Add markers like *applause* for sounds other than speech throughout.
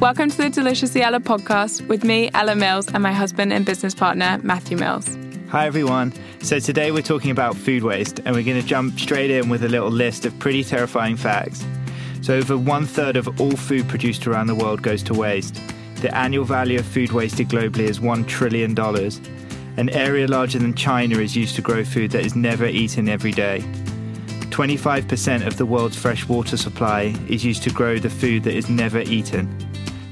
Welcome to the Deliciously Ella podcast with me, Ella Mills, and my husband and business partner, Matthew Mills. Hi, everyone. So, today we're talking about food waste, and we're going to jump straight in with a little list of pretty terrifying facts. So, over one third of all food produced around the world goes to waste. The annual value of food wasted globally is $1 trillion. An area larger than China is used to grow food that is never eaten every day. 25% of the world's fresh water supply is used to grow the food that is never eaten.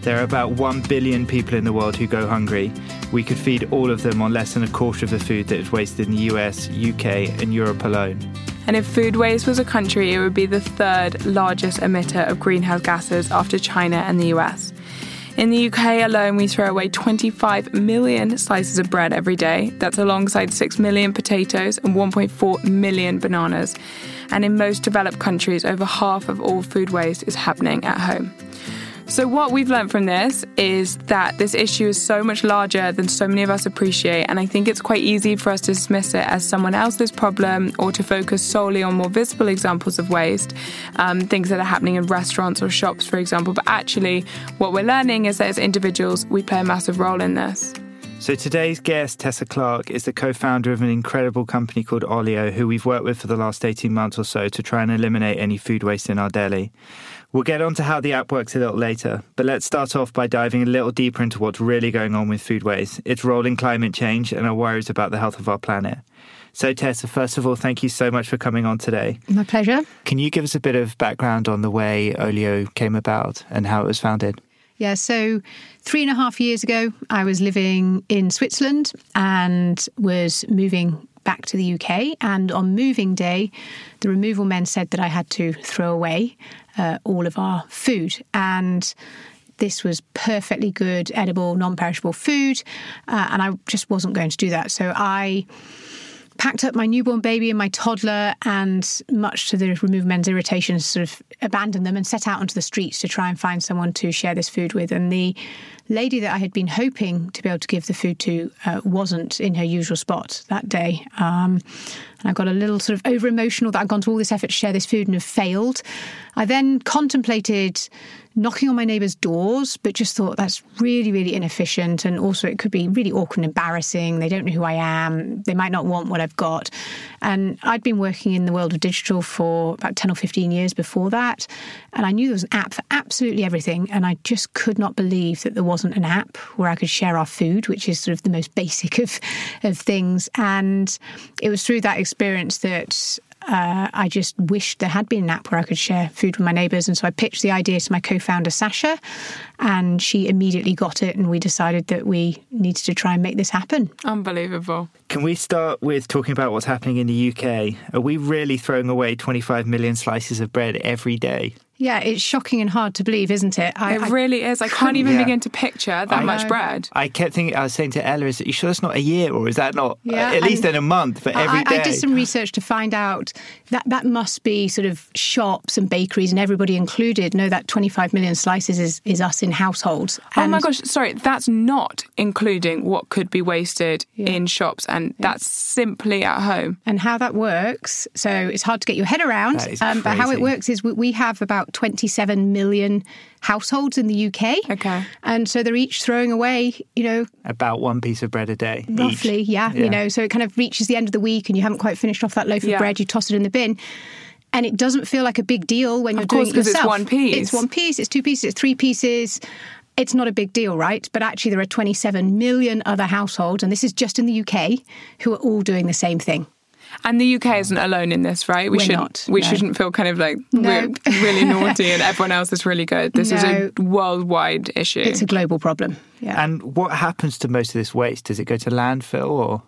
There are about 1 billion people in the world who go hungry. We could feed all of them on less than a quarter of the food that is wasted in the US, UK, and Europe alone. And if food waste was a country, it would be the third largest emitter of greenhouse gases after China and the US. In the UK alone, we throw away 25 million slices of bread every day. That's alongside 6 million potatoes and 1.4 million bananas. And in most developed countries, over half of all food waste is happening at home. So, what we've learned from this is that this issue is so much larger than so many of us appreciate. And I think it's quite easy for us to dismiss it as someone else's problem or to focus solely on more visible examples of waste, um, things that are happening in restaurants or shops, for example. But actually, what we're learning is that as individuals, we play a massive role in this. So today's guest, Tessa Clarke, is the co-founder of an incredible company called Olio, who we've worked with for the last 18 months or so to try and eliminate any food waste in our deli. We'll get on to how the app works a little later, but let's start off by diving a little deeper into what's really going on with food waste, its role in climate change, and our worries about the health of our planet. So, Tessa, first of all, thank you so much for coming on today. My pleasure. Can you give us a bit of background on the way Olio came about and how it was founded? Yeah, so three and a half years ago, I was living in Switzerland and was moving back to the UK. And on moving day, the removal men said that I had to throw away uh, all of our food. And this was perfectly good, edible, non perishable food. Uh, and I just wasn't going to do that. So I packed up my newborn baby and my toddler, and much to the remove men's irritation, sort of abandoned them and set out onto the streets to try and find someone to share this food with. And the lady that I had been hoping to be able to give the food to uh, wasn't in her usual spot that day. Um, and I got a little sort of over emotional that I'd gone to all this effort to share this food and have failed. I then contemplated knocking on my neighbours' doors, but just thought that's really, really inefficient. And also, it could be really awkward and embarrassing. They don't know who I am. They might not want what I've got. And I'd been working in the world of digital for about 10 or 15 years before that. And I knew there was an app for absolutely everything. And I just could not believe that there wasn't an app where I could share our food, which is sort of the most *laughs* basic of, of things. And it was through that experience that uh, I just wished there had been an app where I could share food with my neighbours. And so I pitched the idea to my co founder, Saasha, and she immediately got it. And we decided that we needed to try and make this happen. Unbelievable. Can we start with talking about what's happening in the UK? Are we really throwing away 25 million slices of bread every day? Yeah, it's shocking and hard to believe, isn't it? I, it really is. I can't even yeah. begin to picture that I, much bread. I kept thinking, I was saying to Ella, is that you sure it's not a year or is that not yeah, uh, at least in a month, but every I, day? I did some research to find out that that must be sort of shops and bakeries and everybody included know that 25 million slices is, is us in households. And oh my gosh, sorry, that's not including what could be wasted yeah. in shops and that's simply at home. And how that works, so it's hard to get your head around, um, but how it works is we, we have about 27 million households in the UK. Okay. And so they're each throwing away, you know, About one piece of bread a day. each. roughly, yeah, Yeah. you know, so it kind of reaches the end of the week and you haven't quite finished off that loaf Yeah. of bread, you toss it in the bin. And it doesn't feel like a big deal when you're Of course, doing it 'cause it's one piece. It's one piece, it's two pieces, it's three pieces. It's not a big deal, right? But actually, there are 27 million other households, and this is just in the UK, who are all doing the same thing. And the UK isn't mm. alone in this, right? We We're should not, we no. shouldn't feel kind of like No. we're really *laughs* naughty and everyone else is really good. This is a worldwide issue. It's a global problem. Yeah. And what happens to most of this waste? Does it go to landfill or?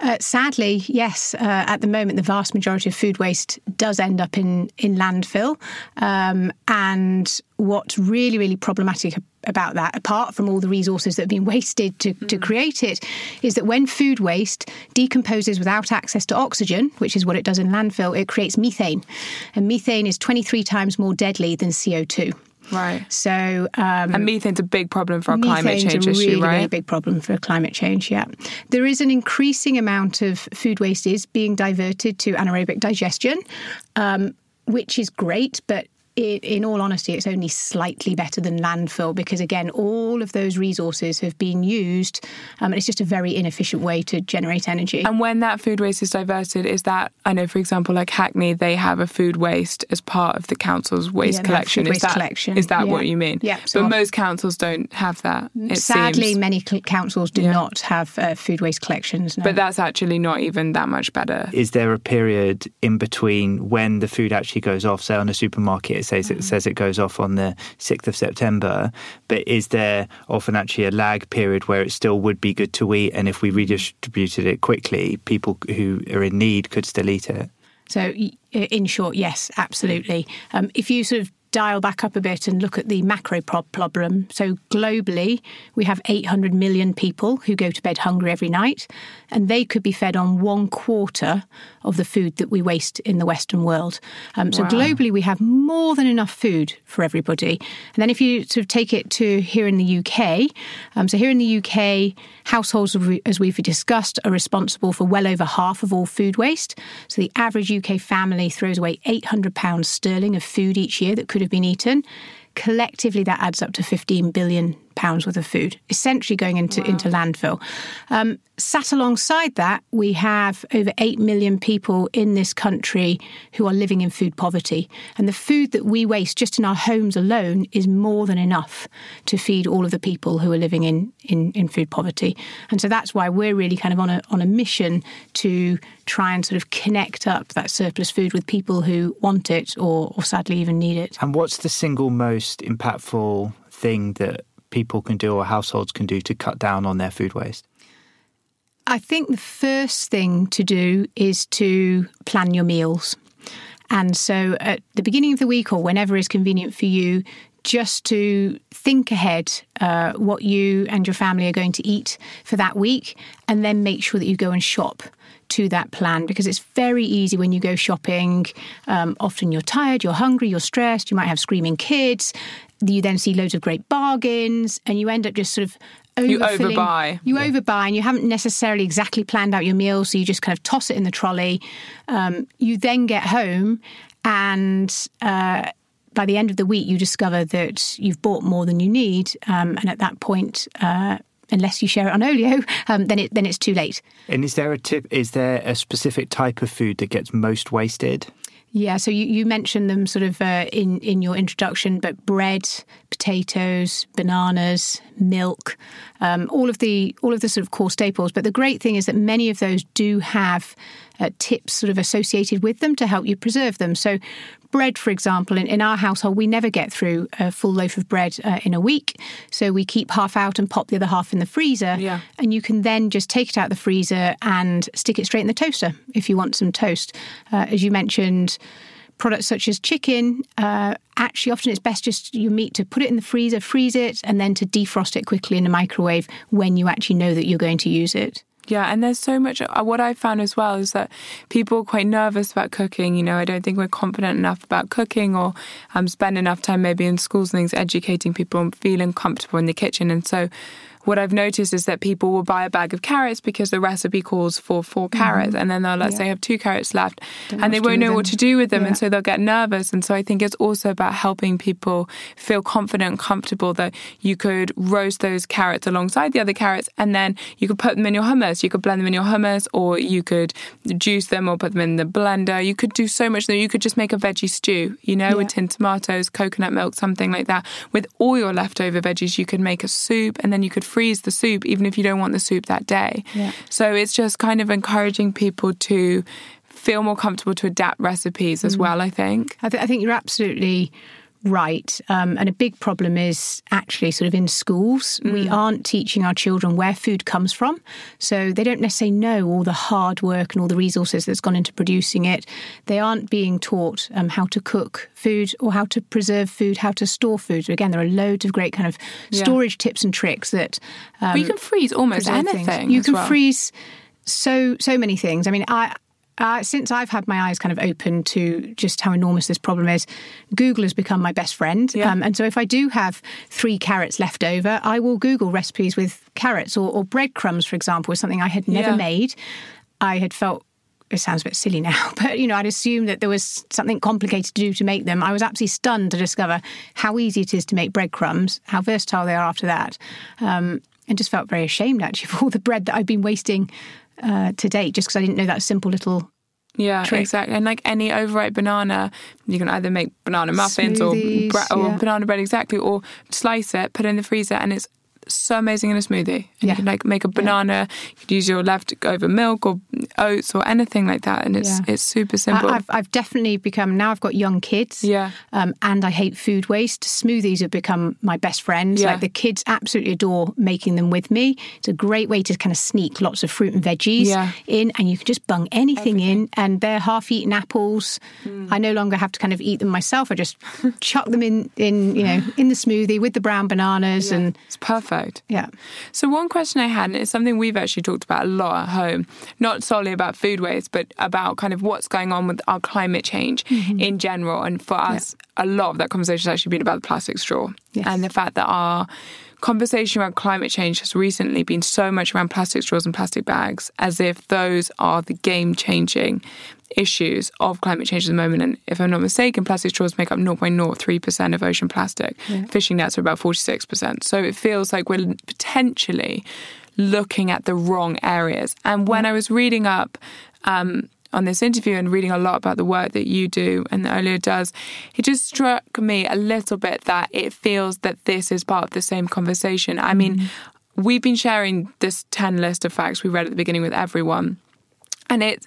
Uh, sadly, yes. Uh, at the moment, the vast majority of food waste does end up in in landfill. Um, and what's really, really problematic about that, apart from all the resources that have been wasted to, to create it, is that when food waste decomposes without access to oxygen, which is what it does in landfill, it creates methane, and methane is twenty three times more deadly than CO two. Right. So um, And methane's a big problem for our climate change a issue, really, right? really big problem for climate change. Yeah, there is an increasing amount of food waste is being diverted to anaerobic digestion, um, which is great, but. I in all honesty, it's only slightly better than landfill because, again, all of those resources have been used, um, and it's just a very inefficient way to generate energy. And when that food waste is diverted, is that I know, for example, like Hackney, they have a food waste as part of the council's waste Yeah, collection. is waste that collection, is that yeah. what you mean? Yeah, so but most councils don't have that. It Sadly, seems. many cl- councils do Yeah. not have uh, food waste collections. No. but that's actually not even that much better. Is there a period in between when the food actually goes off? Say on a supermarket, it says it says it goes off on the sixth of September, but is there often actually a lag period where it still would be good to eat, and if we redistributed it quickly, people who are in need could still eat it? So, in short, yes, absolutely. Um, if you sort of dial back up a bit and look at the macro problem, so globally, we have 800 million people who go to bed hungry every night, and they could be fed on one quarter of the food that we waste in the Western world. Um, so, Wow. globally, we have more than enough food for everybody. And then, if you sort of take it to here in the UK, um, so here in the UK, households, as we've discussed, are responsible for well over half of all food waste. So, the average UK family throws away £800 sterling of food each year that could have been eaten. Collectively, that adds up to 15 billion pounds worth of food, essentially going into, into landfill. Um, sat alongside that, we have over 8 million people in this country who are living in food poverty. And the food that we waste just in our homes alone is more than enough to feed all of the people who are living in, in, in food poverty. And so that's why we're really kind of on a, on a mission to try and sort of connect up that surplus food with people who want it or, or sadly even need it. And what's the single most impactful thing that people can do or households can do to cut down on their food waste? I think the first thing to do is to plan your meals. And so at the beginning of the week or whenever is convenient for you, just to think ahead uh, what you and your family are going to eat for that week, and then make sure that you go and shop to that plan because it's very easy when you go shopping. Um, often you're tired, you're hungry, you're stressed, you might have screaming kids. You then see loads of great bargains, and you end up just sort of You overfilling- overbuy. You overbuy, and you haven't necessarily exactly planned out your meal, so you just kind of toss it in the trolley. Um, you then get home, and uh, by the end of the week, you discover that you've bought more than you need, um, and at that point. Uh, Unless you share it on Olio, *laughs* um, then it then it's too late. And is there a tip? Is there a specific type of food that gets most wasted? Yeah, so you, you mentioned them sort of uh, in in your introduction, but bread, potatoes, bananas, milk, um, all of the all of the sort of core staples. But the great thing is that many of those do have uh, tips sort of associated with them to help you preserve them. So. Bread, for example, in, in our household, we never get through a full loaf of bread uh, in a week. So we keep half out and pop the other half in the freezer. Yeah. And you can then just take it out of the freezer and stick it straight in the toaster if you want some toast. Uh, as you mentioned, products such as chicken, uh, actually, often it's best just your meat to put it in the freezer, freeze it, and then to defrost it quickly in the microwave when you actually know that you're going to use it. Yeah, and there's so much. uh, What I've found as well is that people are quite nervous about cooking. You know, I don't think we're confident enough about cooking or um, spend enough time maybe in schools and things educating people and feeling comfortable in the kitchen. And so what I've noticed is that people will buy a bag of carrots because the recipe calls for 4 carrots, and then they'll let's say have two carrots left, Don't and they won't know with what to do with them, and so they'll get nervous. And so I think it's also about helping people feel confident and comfortable that you could roast those carrots alongside the other carrots, and then you could put them in your hummus. You could blend them in your hummus, or you could juice them or put them in the blender. You could do so much. You could just make a veggie stew, you know, with Yeah. tinned tomatoes, coconut milk, something like that. With all your leftover veggies, you could make a soup, and then you could freeze the soup, even if you don't want the soup that day. Yeah. So it's just kind of encouraging people to feel more comfortable to adapt recipes Mm. as well. I think. I, th- I think you're absolutely right. Um, and a big problem is actually sort of in schools, we aren't teaching our children where food comes from. So they don't necessarily know all the hard work and all the resources that's gone into producing it. They aren't being taught um, how to cook food or how to preserve food, how to store food. So again, there are loads of great kind of Yeah. storage tips and tricks that. Um, you can freeze almost things. anything. You can well. freeze so so many things. I mean, I. Uh, since I've had my eyes kind of open to just how enormous this problem is, Google has become my best friend. Yeah. Um, and so if I do have three carrots left over, I will Google recipes with carrots or, or breadcrumbs, for example, is something I had never Yeah. made. I had felt it sounds a bit silly now, *laughs* but you know, I'd assumed that there was something complicated to do to make them. I was absolutely stunned to discover how easy it is to make breadcrumbs, how versatile they are after that, um, and just felt very ashamed actually *laughs* for all the bread that I'd been wasting uh, to date just because I didn't know that simple little. Yeah, trick. exactly. And like any overripe banana, you can either make banana muffins Smoothies, or bre- or yeah. banana bread exactly, or slice it, put it in the freezer, and it's so amazing in a smoothie. And Yeah. you can like make a banana. You could use your leftover milk or oats or anything like that, and it's Yeah. it's super simple. I, I've, I've definitely become now. I've got young kids, Yeah. um, and I hate food waste. Smoothies have become my best friends. Yeah. Like the kids absolutely adore making them with me. It's a great way to kind of sneak lots of fruit and veggies Yeah. in, and you can just bung anything in. And they're half-eaten apples. Hmm. I no longer have to kind of eat them myself. I just *laughs* chuck them in, in you know, in the smoothie with the brown bananas, and it's perfect. Yeah. So one question I had, and it's something we've actually talked about a lot at home, not solely about food waste, but about kind of what's going on with our climate change Mm-hmm. in general. And for us, a lot of that conversation has actually been about the plastic straw Yes. and the fact that our conversation around climate change has recently been so much around plastic straws and plastic bags, as if those are the game changing issues of climate change at the moment. And if I'm not mistaken, plastic straws make up 0.03% of ocean plastic. Fishing nets are about 46%. So it feels like we're potentially looking at the wrong areas. And when I was reading up, um, on this interview and reading a lot about the work that you do and that Olio does, it just struck me a little bit that it feels that this is part of the same conversation. I mean, we've been sharing this 10 list of facts we read at the beginning with everyone, and it,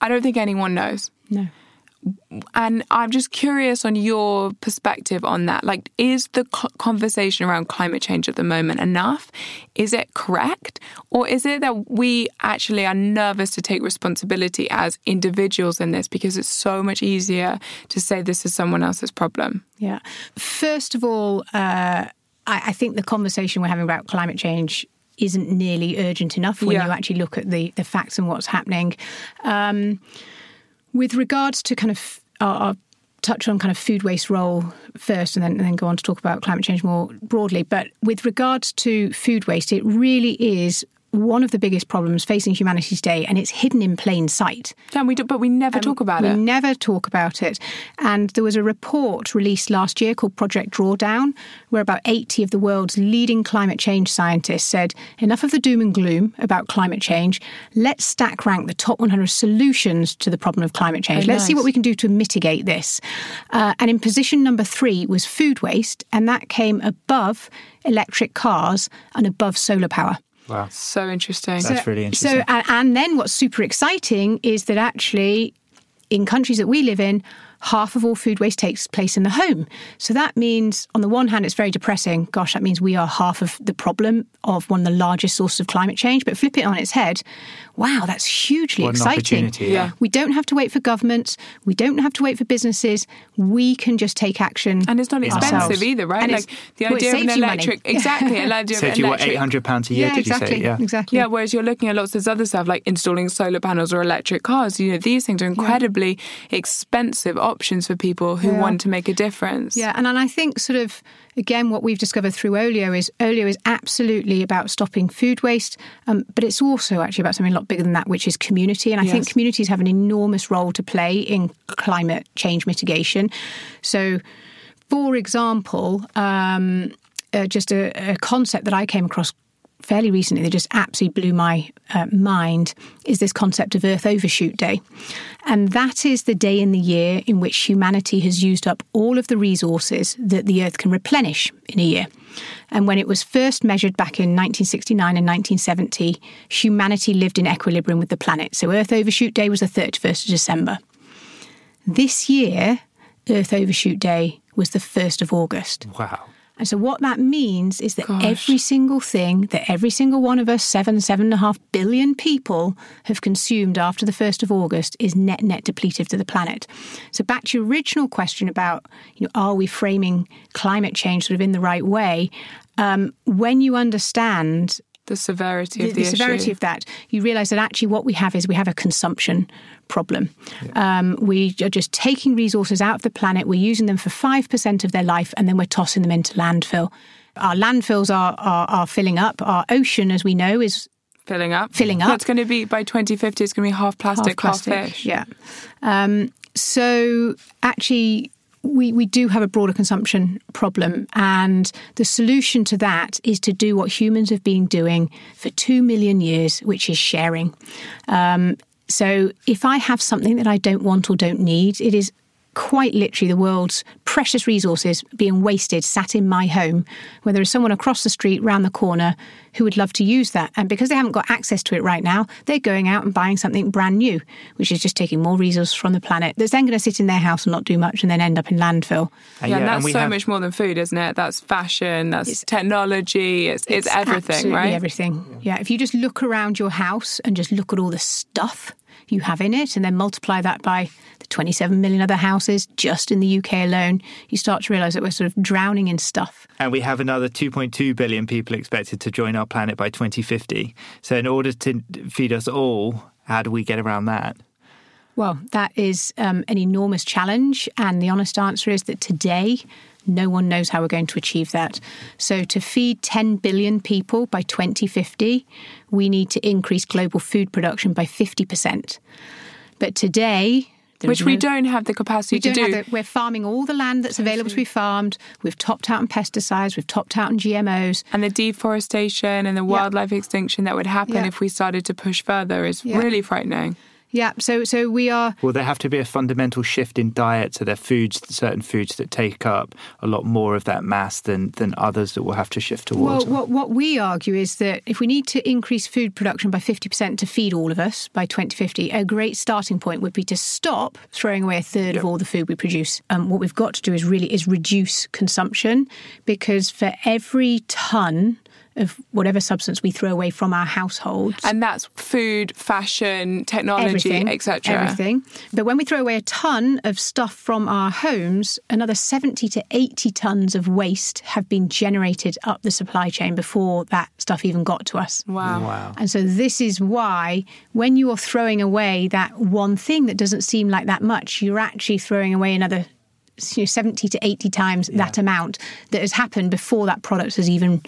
I don't think anyone knows. No. And I'm just curious on your perspective on that. Like, is the conversation around climate change at the moment enough? Is it correct? Or is it that we actually are nervous to take responsibility as individuals in this because it's so much easier to say this is someone else's problem? Yeah. First of all, uh, I, I think the conversation we're having about climate change isn't nearly urgent enough when Yeah. you actually look at the, the facts and what's happening. Um, with regards to kind of, I'll, I'll touch on kind of food waste role first and then, and then go on to talk about climate change more broadly. But with regards to food waste, it really is one of the biggest problems facing humanity today, and it's hidden in plain sight. Yeah, we do, but we never talk about we it. We never talk about it. And there was a report released last year called Project Drawdown, where about 80 of the world's leading climate change scientists said enough of the doom and gloom about climate change. Let's stack rank the top 100 solutions to the problem of climate change. Oh, Let's see what we can do to mitigate this. Uh, and in position number three was food waste, and that came above electric cars and above solar power. Wow. So interesting. That's really interesting. So, and, and then what's super exciting is that actually, in countries that we live in, half of all food waste takes place in the home. So that means, on the one hand, it's very depressing. Gosh, that means we are half of the problem of one of the largest sources of climate change. But flip it on its head, wow, that's hugely What exciting. opportunity, yeah. We don't have to wait for governments. We don't have to wait for businesses. We can just take action. and it's not expensive ourselves. either, right? And like it's- the well, idea of an saves you money. electric, exactly, an *laughs* idea of Saved you what, eight hundred pounds a year? yeah, did exactly. you say? Yeah. Exactly. Yeah, whereas you're looking at lots of this other stuff like installing solar panels or electric cars. You know, these things are incredibly expensive options options for people who Yeah. want to make a difference. Yeah, and, and I think sort of again what we've discovered through Olio is Olio is absolutely about stopping food waste, um, but it's also actually about something a lot bigger than that, which is community. And I think communities have an enormous role to play in climate change mitigation. So, for example, um, uh, just a, a concept that I came across fairly recently that just absolutely blew my uh, mind is this concept of Earth Overshoot Day. And that is the day in the year in which humanity has used up all of the resources that the Earth can replenish in a year. And when it was first measured back in 1969 and 1970, humanity lived in equilibrium with the planet. So Earth Overshoot Day was the 31st of December. This year, Earth Overshoot Day was the 1st of August. Wow. And so what that means is that Gosh. every single thing that every single one of us, seven, seven and a half billion people, have consumed after the first of August is net net depletive to the planet. So back to your original question about, you know, are we framing climate change sort of in the right way? Um, when you understand The severity the, of the, the severity of that, you realise that actually what we have is we have a consumption problem. Um, we are just taking resources out of the planet, we're using them for 5% of their life, and then we're tossing them into landfill. Our landfills are, are, are filling up. Our ocean, as we know, is filling up. Filling up. That's going to be by 2050. It's going to be half plastic, half, fish. Yeah. Um, so actually, we, we do have a broader consumption problem, and the solution to that is to do what humans have been doing for two million years, which is sharing. Um, so if I have something that I don't want or don't need, it is quite literally the world's precious resources being wasted sat in my home where there is someone across the street round the corner who would love to use that and because they haven't got access to it right now they're going out and buying something brand new which is just taking more resources from the planet that's then going to sit in their house and not do much and then end up in landfill uh, And Yeah, and that's we so have- much more than food, isn't it? That's fashion, that's It's- technology, it's, it's, everything, right? everything yeah if you just look around your house and just look at all the stuff you have in it and then multiply that by the 27 million other houses just in the UK alone you start to realize that we're sort of drowning in stuff And we have another 2.2 billion people expected to join our planet by 2050. So, in order to feed us all, how do we get around that? Well, that is um, an enormous challenge. And the honest answer is that today, no one knows how we're going to achieve that. So, to feed 10 billion people by 2050, we need to increase global food production by 50%. But today, there Which is we don't have the capacity to do. the, we're farming all the land that's available to be farmed. We've topped out on pesticides. We've topped out on GMOs. and the deforestation and the wildlife extinction that would happen Yeah. if we started to push further is Yeah. really frightening. Yeah. So so we are Will there have to be a fundamental shift in diet? So, there are foods, certain foods that take up a lot more of that mass than, than others that will have to shift towards. Well, what, what we argue is that if we need to increase food production by 50% to feed all of us by 2050, a great starting point would be to stop throwing away a third of all the food we produce. Um, what we've got to do is really is reduce consumption because for every ton of whatever substance we throw away from our households, And that's food, fashion, technology, etc. Everything. But when we throw away a ton of stuff from our homes, another 70 to 80 tons of waste have been generated up the supply chain before that stuff even got to us. Wow. wow. And so this is why when you're throwing away that one thing that doesn't seem like that much, you're actually throwing away another you know, 70 to 80 times that amount that has happened before that product has even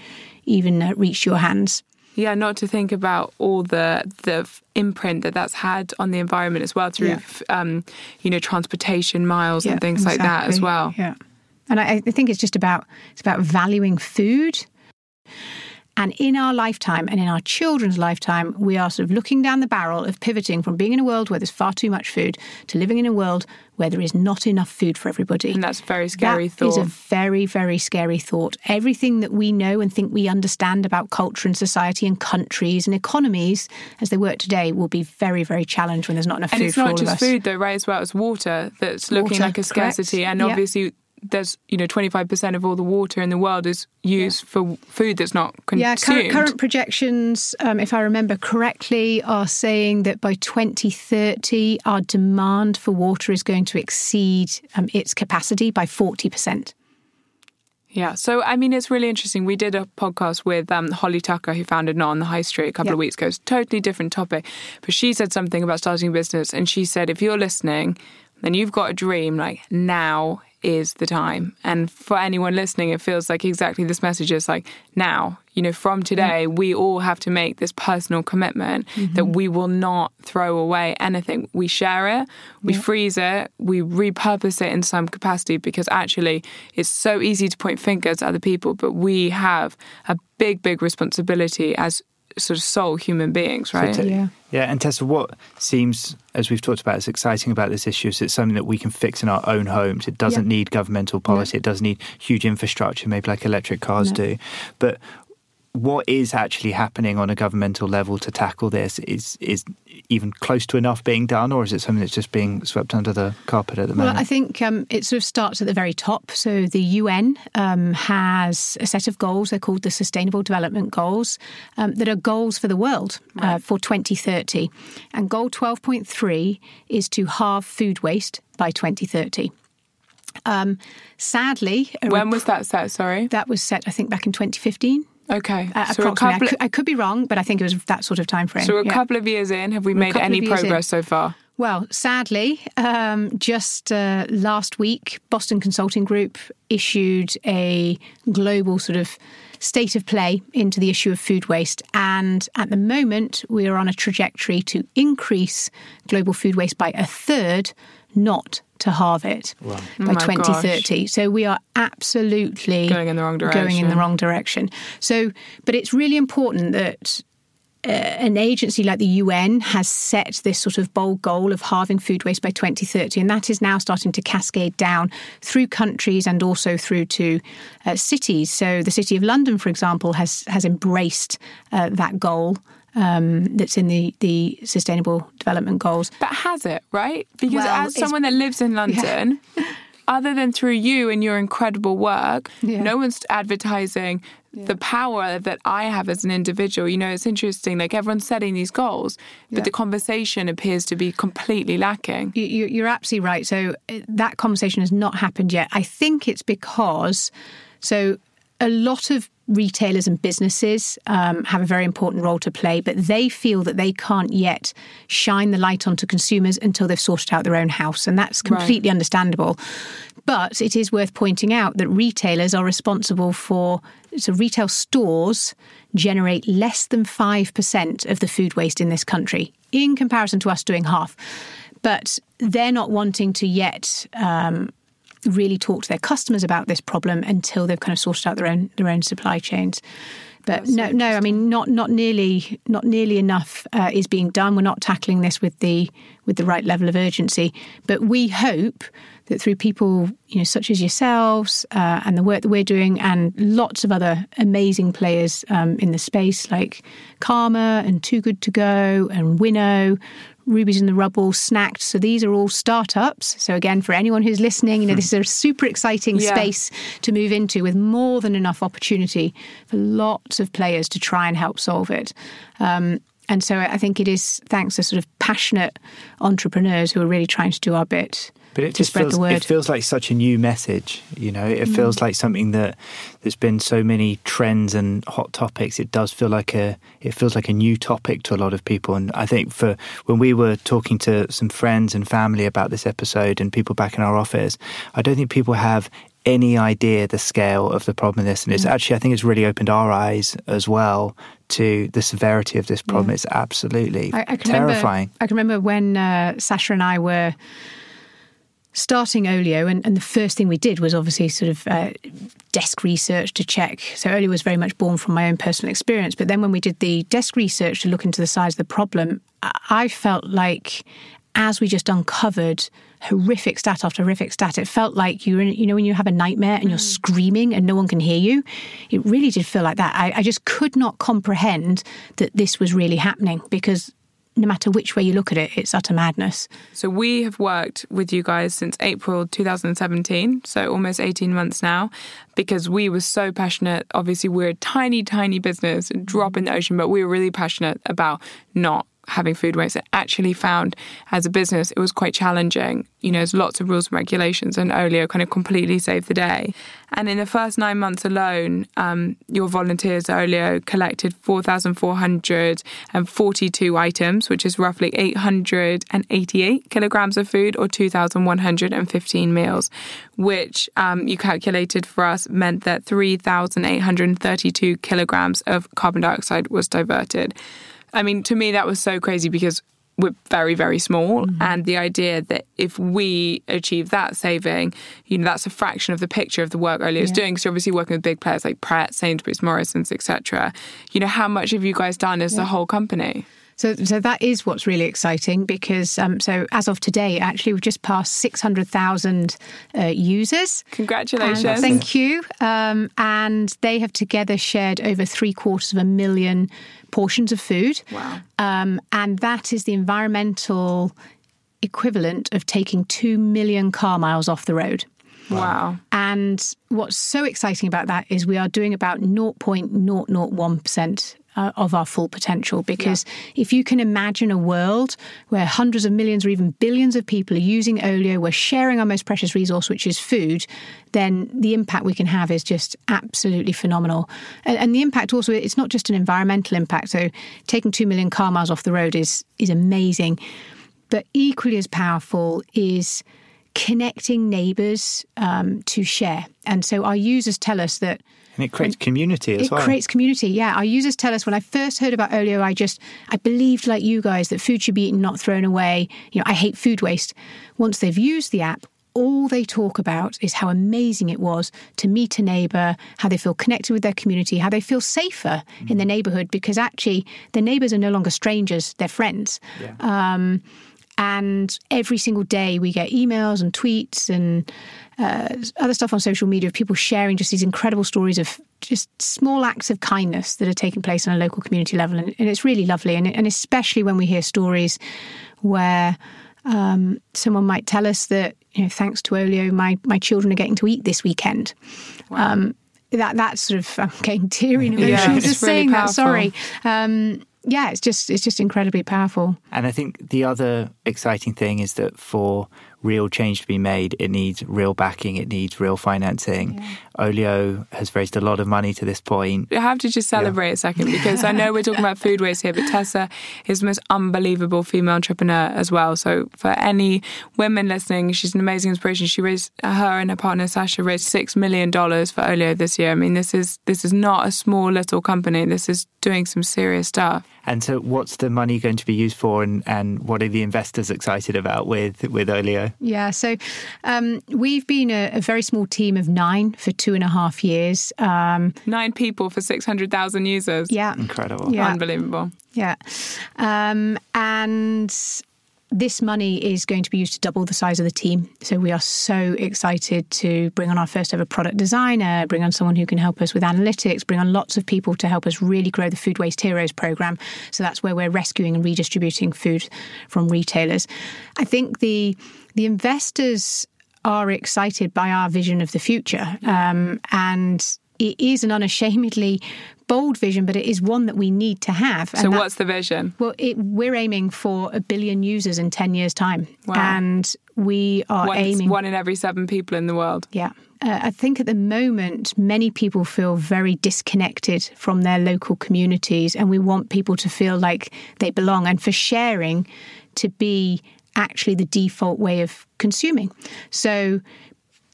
even uh, reached your hands. Yeah, not to think about all the the imprint that that's had on the environment as well through, Yeah. um, you know, transportation miles and things like that as well. Yeah, and I, I think it's just about it's about valuing food. And in our lifetime and in our children's lifetime, we are sort of looking down the barrel of pivoting from being in a world where there's far too much food to living in a world where there is not enough food for everybody. And that's a very scary That is thought. a very, very scary thought. Everything that we know and think we understand about culture and society and countries and economies as they work today will be very, very challenged when there's not enough and food it's for not all of just food though, right? As well as water that's looking Water, like a scarcity. correct. And Yeah. obviously there's, you know, 25% of all the water in the world is used for food that's not consumed. Yeah, current, current projections, um, if I remember correctly, are saying that by 2030, our demand for water is going to exceed um, its capacity by 40%. Yeah. So, I mean, it's really interesting. We did a podcast with um, Holly Tucker, who founded Not on the High Street a couple Yeah. of weeks ago. It's a totally different topic. But she said something about starting a business. And she said, if you're listening, then you've got a dream like now is the time. And for anyone listening, it feels like exactly this message is like now, you know, from today, we all have to make this personal commitment mm-hmm. that we will not throw away anything. We share it, we yep. freeze it, we repurpose it in some capacity because actually it's so easy to point fingers at other people, but we have a big, big responsibility as sort of soul human beings, right? So yeah. Yeah, and Tessa, what seems, as we've talked about, is exciting about this issue is it's something that we can fix in our own homes. It doesn't yeah. need governmental policy. No. It doesn't need huge infrastructure, maybe like electric cars no. do. But what is actually happening on a governmental level to tackle this is is even close to enough being done, or is it something that's just being swept under the carpet at the moment? Well, I think um, it sort of starts at the very top. So the UN um, has a set of goals. They're called the Sustainable Development Goals um, that are goals for the world uh, right. uh, for 2030. And goal 12.3 is to halve food waste by 2030. Um, sadly, when was that set? Sorry, that was set. I think back in 2015. Okay, uh, so approximately. I could, I, could, be wrong, but I think it was that sort of time frame. So a yeah. couple of years in, have we made any progress so far? Well, sadly, um, just uh, last week, Boston Consulting Group issued a global sort of state of play into the issue of food waste. And at the moment, we are on a trajectory to increase global food waste by a third, not to halve it wow. by oh 2030. Gosh. So we are absolutely going in the wrong direction. Going in the wrong direction. So, but it's really important that uh, an agency like the UN has set this sort of bold goal of halving food waste by 2030, and that is now starting to cascade down through countries and also through to uh, cities. So, the City of London, for example, has has embraced uh, that goal um, that's in the, the Sustainable Development Goals. But has it, right? Because well, as someone that lives in London, yeah. *laughs* other than through you and your incredible work, yeah. no one's advertising yeah. the power that I have as an individual. You know, it's interesting, like everyone's setting these goals, but the conversation appears to be completely lacking. You, are absolutely right. So uh, that conversation has not happened yet. I think it's because, so a lot of retailers and businesses um, have a very important role to play, but they feel that they can't yet shine the light onto consumers until they've sorted out their own house. And that's completely right. understandable. But it is worth pointing out that retailers are responsible for, so retail stores generate less than 5% of the food waste in this country in comparison to us doing half. But they're not wanting to yet um, really talk to their customers about this problem until they've kind of sorted out their own their own supply chains. But That's no, no, I mean, not not nearly not nearly enough uh, is being done. We're not tackling this with the with the right level of urgency. But we hope that through people, you know, such as yourselves uh, and the work that we're doing, and lots of other amazing players um, in the space like Karma and Too Good to Go and Winnow, Rubies in the Rubble, Snact. So these are all startups. So again, for anyone who's listening, you know, this is a super exciting yeah. space to move into with more than enough opportunity for lots of players to try and help solve it. Um, and so I think it is thanks to sort of passionate entrepreneurs who are really trying to do our bit but it just feels it feels like such a new message. You know, it mm. feels like something that there's been so many trends and hot topics. It does feel like a it feels like a new topic to a lot of people. And I think for when we were talking to some friends and family about this episode and people back in our office, I don't think people have any idea the scale of the problem in this. And it's mm. actually, I think it's really opened our eyes as well to the severity of this problem. Yeah. It's absolutely I, I terrifying. Remember, I can remember when uh, Saasha and I were starting Olio, and, and, the first thing we did was obviously sort of uh, desk research to check. So Olio was very much born from my own personal experience. But then when we did the desk research to look into the size of the problem, I felt like as we just uncovered horrific stat after horrific stat, it felt like you're in, you know, when you have a nightmare and you're mm. screaming and no one can hear you. It really did feel like that. I, I just could not comprehend that this was really happening because no matter which way you look at it, it's utter madness. So we have worked with you guys since April 2017, so almost 18 months now, because we were so passionate. Obviously, we're a tiny, tiny business, drop in the ocean, but we were really passionate about not having food waste. Actually found as a business it was quite challenging. You know, there's lots of rules and regulations, and Olio kind of completely saved the day. And in the first nine months alone, um, your volunteers at Olio collected 4,442 items, which is roughly 888 kilograms of food or 2,115 meals, which um, you calculated for us meant that 3,832 kilograms of carbon dioxide was diverted. I mean, to me, that was so crazy because we're very, very small. Mm-hmm. And the idea that if we achieve that saving, you know, that's a fraction of the picture of the work Olio is yeah. doing. So obviously working with big players like Pret, Sainsbury's, Morrison's, etc. You know, how much have you guys done as yeah. the whole company? So, so that is what's really exciting because um, so as of today, actually, we've just passed six hundred thousand uh, users. Congratulations! And thank you. Um, and they have together shared over three quarters of a million portions of food. Wow! Um, and that is the environmental equivalent of taking two million car miles off the road. Wow. And what's so exciting about that is we are doing about 0.001% uh, of our full potential. Because yeah. if you can imagine a world where hundreds of millions or even billions of people are using Olio, we're sharing our most precious resource, which is food, then the impact we can have is just absolutely phenomenal. And, and the impact also, it's not just an environmental impact. So taking 2 million car miles off the road is, is amazing. But equally as powerful is connecting neighbours um, to share. And so our users tell us that and it creates community as it well. It creates community, yeah. Our users tell us when I first heard about Olio, I just, I believed like you guys that food should be eaten, not thrown away. You know, I hate food waste. Once they've used the app, all they talk about is how amazing it was to meet a neighbour, how they feel connected with their community, how they feel safer mm. in the neighbourhood because actually their neighbours are no longer strangers, they're friends. Yeah. Um, and every single day we get emails and tweets and uh, other stuff on social media of people sharing just these incredible stories of just small acts of kindness that are taking place on a local community level. And, and it's really lovely. And, and, especially when we hear stories where um, someone might tell us that, you know, thanks to Olio, my, my children are getting to eat this weekend. Wow. Um, that that's sort of I'm getting teary and emotional yeah, just really saying powerful. that. Sorry. Um, yeah, it's just it's just incredibly powerful. And I think the other exciting thing is that for real change to be made, it needs real backing, it needs real financing. Yeah. Olio has raised a lot of money to this point. I have to just celebrate yeah. a second because I know we're talking about food waste here, but Tessa is the most unbelievable female entrepreneur as well. So for any women listening, she's an amazing inspiration. She raised her and her partner Saasha raised six million dollars for Olio this year. I mean, this is this is not a small little company. This is doing some serious stuff. And so, what's the money going to be used for, and, and what are the investors excited about with with Olio? Yeah, so um, we've been a, a, very small team of nine for two and a half years. Um, nine people for six hundred thousand users. Yeah, incredible. Yeah. Unbelievable. Yeah, um, and this money is going to be used to double the size of the team. So we are so excited to bring on our first ever product designer, bring on someone who can help us with analytics, bring on lots of people to help us really grow the Food Waste Heroes program. So that's where we're rescuing and redistributing food from retailers. I think the the investors are excited by our vision of the future, um, and it is an unashamedly bold vision, but it is one that we need to have. so, that, what's the vision? Well, it, we're aiming for a billion users in 10 years' time. Wow. And we are one, aiming. One in every seven people in the world. Yeah. Uh, I think at the moment, many people feel very disconnected from their local communities, and we want people to feel like they belong and for sharing to be actually the default way of consuming. So,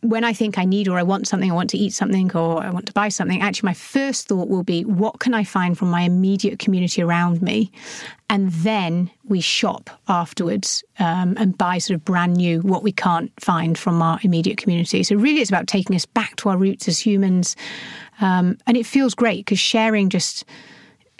when I think I need or I want something, I want to eat something or I want to buy something, actually, my first thought will be, what can I find from my immediate community around me? And then we shop afterwards um, and buy sort of brand new what we can't find from our immediate community. So, really, it's about taking us back to our roots as humans. Um, and it feels great because sharing just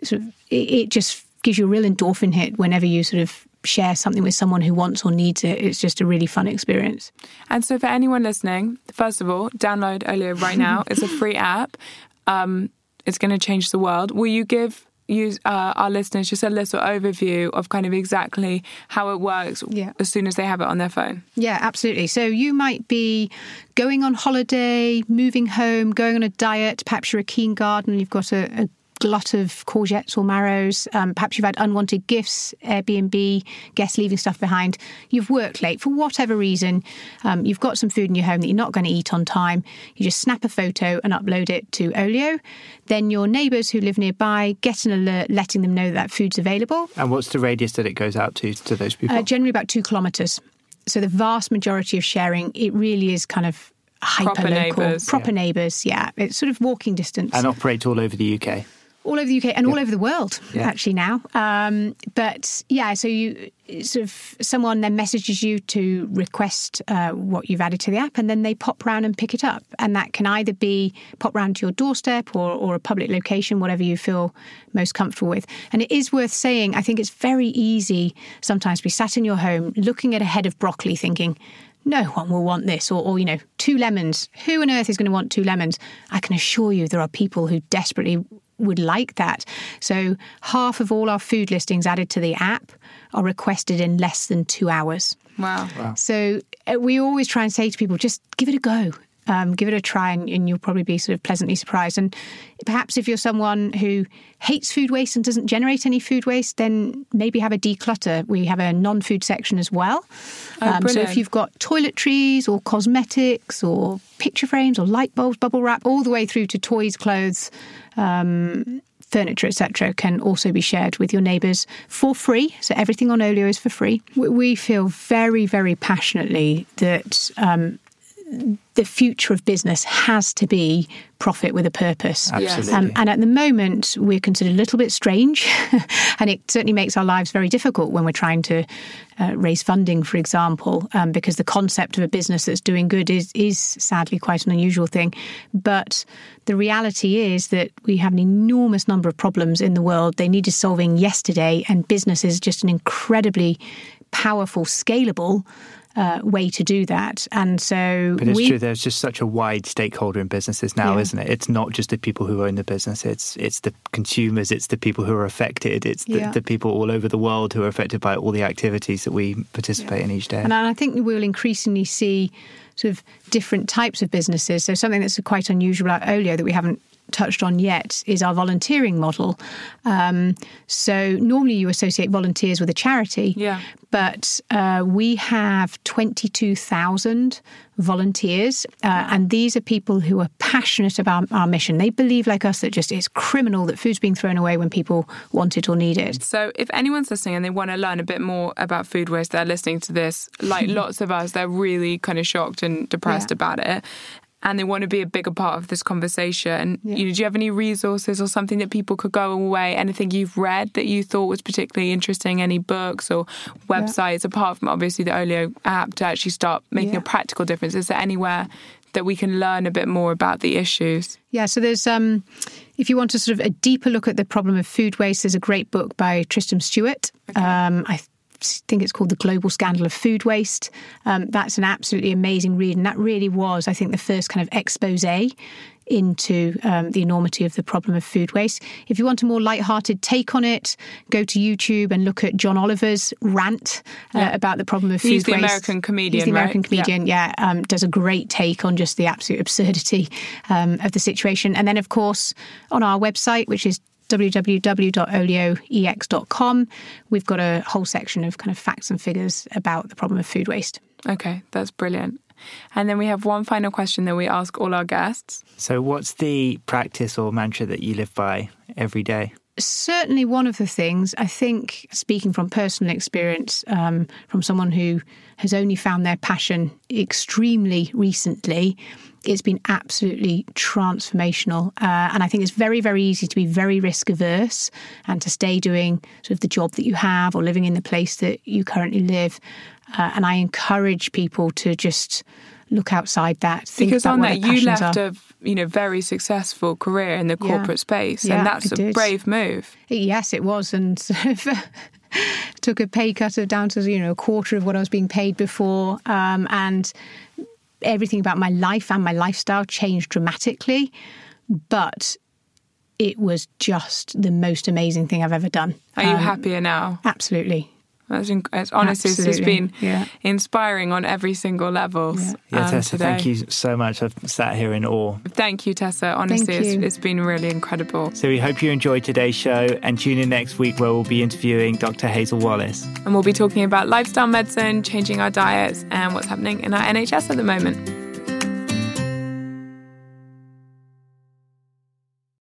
sort of, it, it just gives you a real endorphin hit whenever you sort of share something with someone who wants or needs it. It's just a really fun experience. And so, for anyone listening, first of all, download Olio right now. it's a free app. Um, it's going to change the world. Will you give use uh, our listeners just a little overview of kind of exactly how it works yeah. as soon as they have it on their phone. Yeah, absolutely. So you might be going on holiday, moving home, going on a diet. Perhaps you're a keen gardener. You've got a, a glut of courgettes or marrows. Um, perhaps you've had unwanted gifts, Airbnb, guests leaving stuff behind. You've worked late for whatever reason. Um, you've got some food in your home that you're not going to eat on time. You just snap a photo and upload it to Olio. Then your neighbours who live nearby get an alert letting them know that, that food's available. And what's the radius that it goes out to to those people? Uh, generally about two kilometres. So the vast majority of sharing, it really is kind of hyper Proper local, neighbours. proper neighbours. Yeah, it's sort of walking distance. and operate all over the UK. All over the UK and all over the world Yeah. actually now. Um, but yeah, so you sort of someone then messages you to request uh, what you've added to the app, and then they pop round and pick it up, and that can either be pop round to your doorstep or, or a public location, whatever you feel most comfortable with. And it is worth saying, I think it's very easy sometimes to be sat in your home looking at a head of broccoli, thinking. No one will want this, or, or, you know, two lemons. Who on earth is going to want two lemons? I can assure you there are people who desperately would like that. So half of all our food listings added to the app are requested in less than two hours. Wow. So uh, we always try and say to people, just give it a go. Um, give it a try, and, and you'll probably be sort of pleasantly surprised. And perhaps if you're someone who hates food waste and doesn't generate any food waste, then maybe have a declutter. We have a non-food section as well. Oh, Um, so if you've got toiletries or cosmetics or picture frames or light bulbs, bubble wrap, all the way through to toys, clothes, um, furniture, etc., can also be shared with your neighbours for free. So everything on Olio is for free. We- We feel very, very passionately that. Um, the future of business has to be profit with a purpose. Absolutely. Um, and at the moment, we're considered a little bit strange, *laughs* and it certainly makes our lives very difficult when we're trying to uh, raise funding, for example, um, because the concept of a business that's doing good is, is sadly quite an unusual thing. But the reality is that we have an enormous number of problems in the world. They needed solving yesterday, and business is just an incredibly powerful, scalable. Uh, way to do that, and so But it's we true. There's just such a wide stakeholder in businesses now, Yeah. isn't it? It's not just the people who own the business. It's it's the consumers. It's the people who are affected. It's the, Yeah. the people all over the world who are affected by all the activities that we participate in each day. And I think we'll increasingly see sort of different types of businesses. So something that's quite unusual about Olio that we haven't touched on yet is our volunteering model. Um, so normally you associate volunteers with a charity, Yeah. but uh, we have 22,000 volunteers, uh, and these are people who are passionate about our mission. They believe, like us, that just it's criminal that food's being thrown away when people want it or need it. So, if anyone's listening and they want to learn a bit more about food waste, they're listening to this. Like *laughs* lots of us, they're really kind of shocked and depressed Yeah. about it, and they want to be a bigger part of this conversation. Yeah. You know, do you have any resources or something that people could go away? Anything you've read that you thought was particularly interesting? Any books or websites apart from obviously the Olio app to actually start making Yeah. a practical difference? Is there anywhere that we can learn a bit more about the issues? Yeah, so there's um, if you want to sort of a deeper look at the problem of food waste, there's a great book by Tristram Stuart. Um, I think it's called The Global Scandal of Food Waste. Um, that's an absolutely amazing read, and that really was, I think, the first kind of expose into um, the enormity of the problem of food waste. If you want a more light-hearted take on it, go to YouTube and look at John Oliver's rant uh, Yeah. about the problem of food waste. He's the. American comedian, He's the American right? Yeah. comedian yeah, um, does a great take on just the absolute absurdity um, of the situation. And then, of course, on our website, which is www.olioex.com, we've got a whole section of kind of facts and figures about the problem of food waste. Okay, that's brilliant. And then we have one final question that we ask all our guests. so, what's the practice or mantra that you live by every day? Certainly one of the things I think, speaking from personal experience, um, from someone who has only found their passion extremely recently, it's been absolutely transformational. Uh, and I think it's very, very easy to be very risk averse and to stay doing sort of the job that you have or living in the place that you currently live. Uh, and I encourage people to just look outside that. Think because about on that you left are. a you know very successful career in the Yeah. corporate space Yeah, and that's a did. brave move Yes, it was, and *laughs* took a pay cut of down to you know a quarter of what I was being paid before, um, and everything about my life and my lifestyle changed dramatically. But it was just the most amazing thing I've ever done. are you Um, happier now Absolutely. That's inc- it's, honestly, it's just Absolutely. been Yeah. inspiring on every single level. Yeah. Yeah, um, Tessa, today. thank you so much. I've sat here in awe. Thank you, Tessa. Honestly, it's, it's been really incredible. So we hope you enjoyed today's show and tune in next week where we'll be interviewing Dr. Hazel Wallace. And we'll be talking about lifestyle medicine, changing our diets, and what's happening in our NHS at the moment.